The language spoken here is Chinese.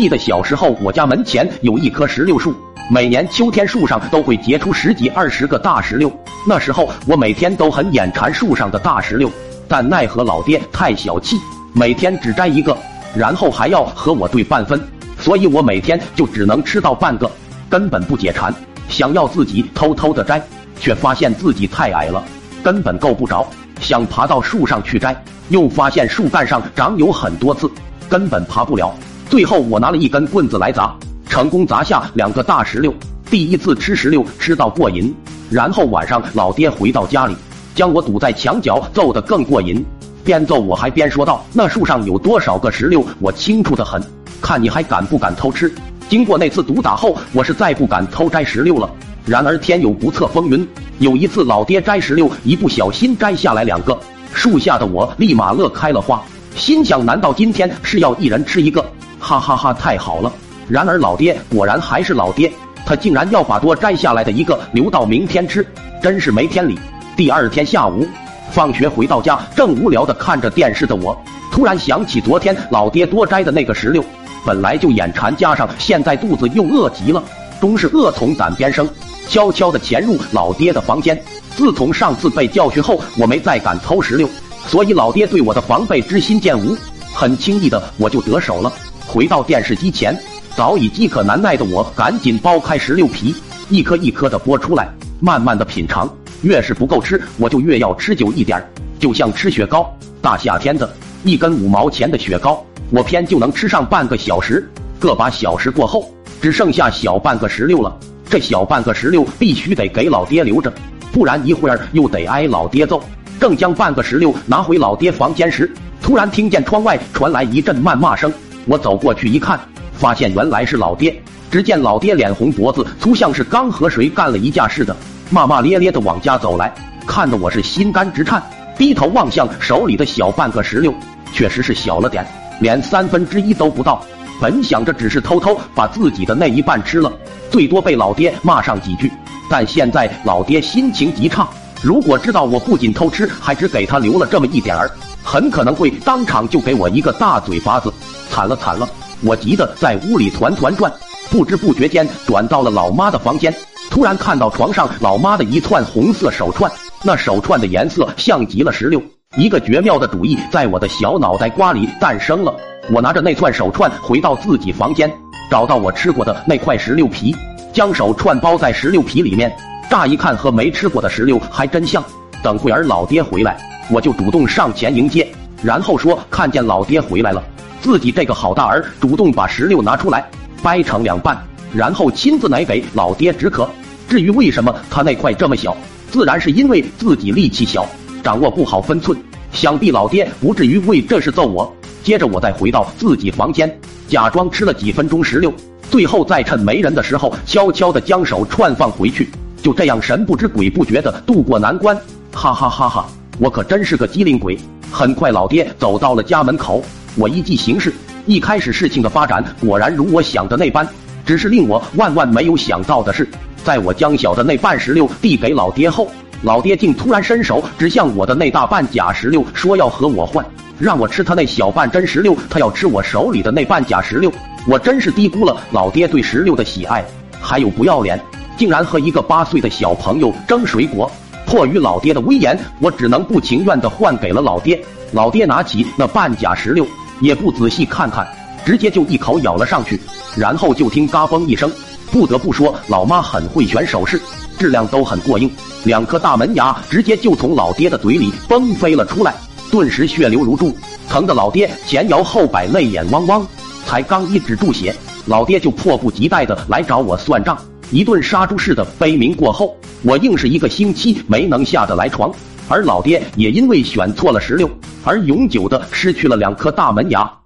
记得小时候，我家门前有一棵石榴树，每年秋天树上都会结出十几二十个大石榴。那时候我每天都很眼馋树上的大石榴，但奈何老爹太小气，每天只摘一个，然后还要和我对半分，所以我每天就只能吃到半个，根本不解馋。想要自己偷偷的摘，却发现自己太矮了，根本够不着。想爬到树上去摘，又发现树干上长有很多刺，根本爬不了。最后我拿了一根棍子来砸，成功砸下两个大石榴。第一次吃石榴吃到过瘾，然后晚上老爹回到家里，将我堵在墙角揍得更过瘾，边揍我还边说道：“那树上有多少个石榴，我清楚的很，看你还敢不敢偷吃。”经过那次毒打后，我是再不敢偷摘石榴了。然而天有不测风云，有一次老爹摘石榴，一不小心摘下来两个，树下的我立马乐开了花，心想：难道今天是要一人吃一个？哈哈哈，太好了！然而老爹果然还是老爹，他竟然要把多摘下来的一个留到明天吃，真是没天理。第二天下午，放学回到家，正无聊的看着电视的我，突然想起昨天老爹多摘的那个石榴。本来就眼馋，加上现在肚子又饿极了，终是恶从胆边生，悄悄的潜入老爹的房间。自从上次被教训后，我没再敢偷石榴，所以老爹对我的防备之心渐无，很轻易的我就得手了。回到电视机前，早已饥渴难耐的我，赶紧剥开石榴皮，一颗一颗的剥出来，慢慢的品尝。越是不够吃，我就越要吃久一点，就像吃雪糕。大夏天的，一根五毛钱的雪糕。我偏就能吃上半个小时，个把小时过后，只剩下小半个石榴了。这小半个石榴必须得给老爹留着，不然一会儿又得挨老爹揍。正将半个石榴拿回老爹房间时，突然听见窗外传来一阵谩骂声。我走过去一看，发现原来是老爹。只见老爹脸红脖子粗，像是刚和谁干了一架似的，骂骂咧咧的往家走来，看得我是心肝直颤。低头望向手里的小半个石榴，确实是小了点。连三分之一都不到，本想着只是偷偷把自己的那一半吃了，最多被老爹骂上几句。但现在老爹心情极差，如果知道我不仅偷吃，还只给他留了这么一点儿，很可能会当场就给我一个大嘴巴子。惨了惨了！我急得在屋里团团转，不知不觉间转到了老妈的房间，突然看到床上老妈的一串红色手串，那手串的颜色像极了石榴。一个绝妙的主意在我的小脑袋瓜里诞生了。我拿着那串手串回到自己房间，找到我吃过的那块石榴皮，将手串包在石榴皮里面。乍一看和没吃过的石榴还真像。等会儿老爹回来，我就主动上前迎接，然后说看见老爹回来了，自己这个好大儿主动把石榴拿出来，掰成两半，然后亲自奶给老爹止渴。至于为什么他那块这么小，自然是因为自己力气小。掌握不好分寸，想必老爹不至于为这事揍我。接着我再回到自己房间，假装吃了几分钟石榴，最后再趁没人的时候，悄悄的将手串放回去。就这样神不知鬼不觉的度过难关。哈哈哈哈！我可真是个机灵鬼。很快老爹走到了家门口，我依计行事。一开始事情的发展果然如我想的那般，只是令我万万没有想到的是，在我将小的那半石榴递给老爹后。老爹竟突然伸手指向我的那大半假石榴，说要和我换，让我吃他那小半真石榴，他要吃我手里的那半假石榴。我真是低估了老爹对石榴的喜爱，还有不要脸，竟然和一个八岁的小朋友争水果。迫于老爹的威严，我只能不情愿的换给了老爹。老爹拿起那半假石榴，也不仔细看看，直接就一口咬了上去，然后就听嘎嘣一声。不得不说，老妈很会选手势。质量都很过硬，两颗大门牙直接就从老爹的嘴里崩飞了出来，顿时血流如注，疼得老爹前摇后摆，泪眼汪汪。才刚一止住血，老爹就迫不及待的来找我算账，一顿杀猪似的悲鸣过后，我硬是一个星期没能下得来床，而老爹也因为选错了石榴而永久的失去了两颗大门牙。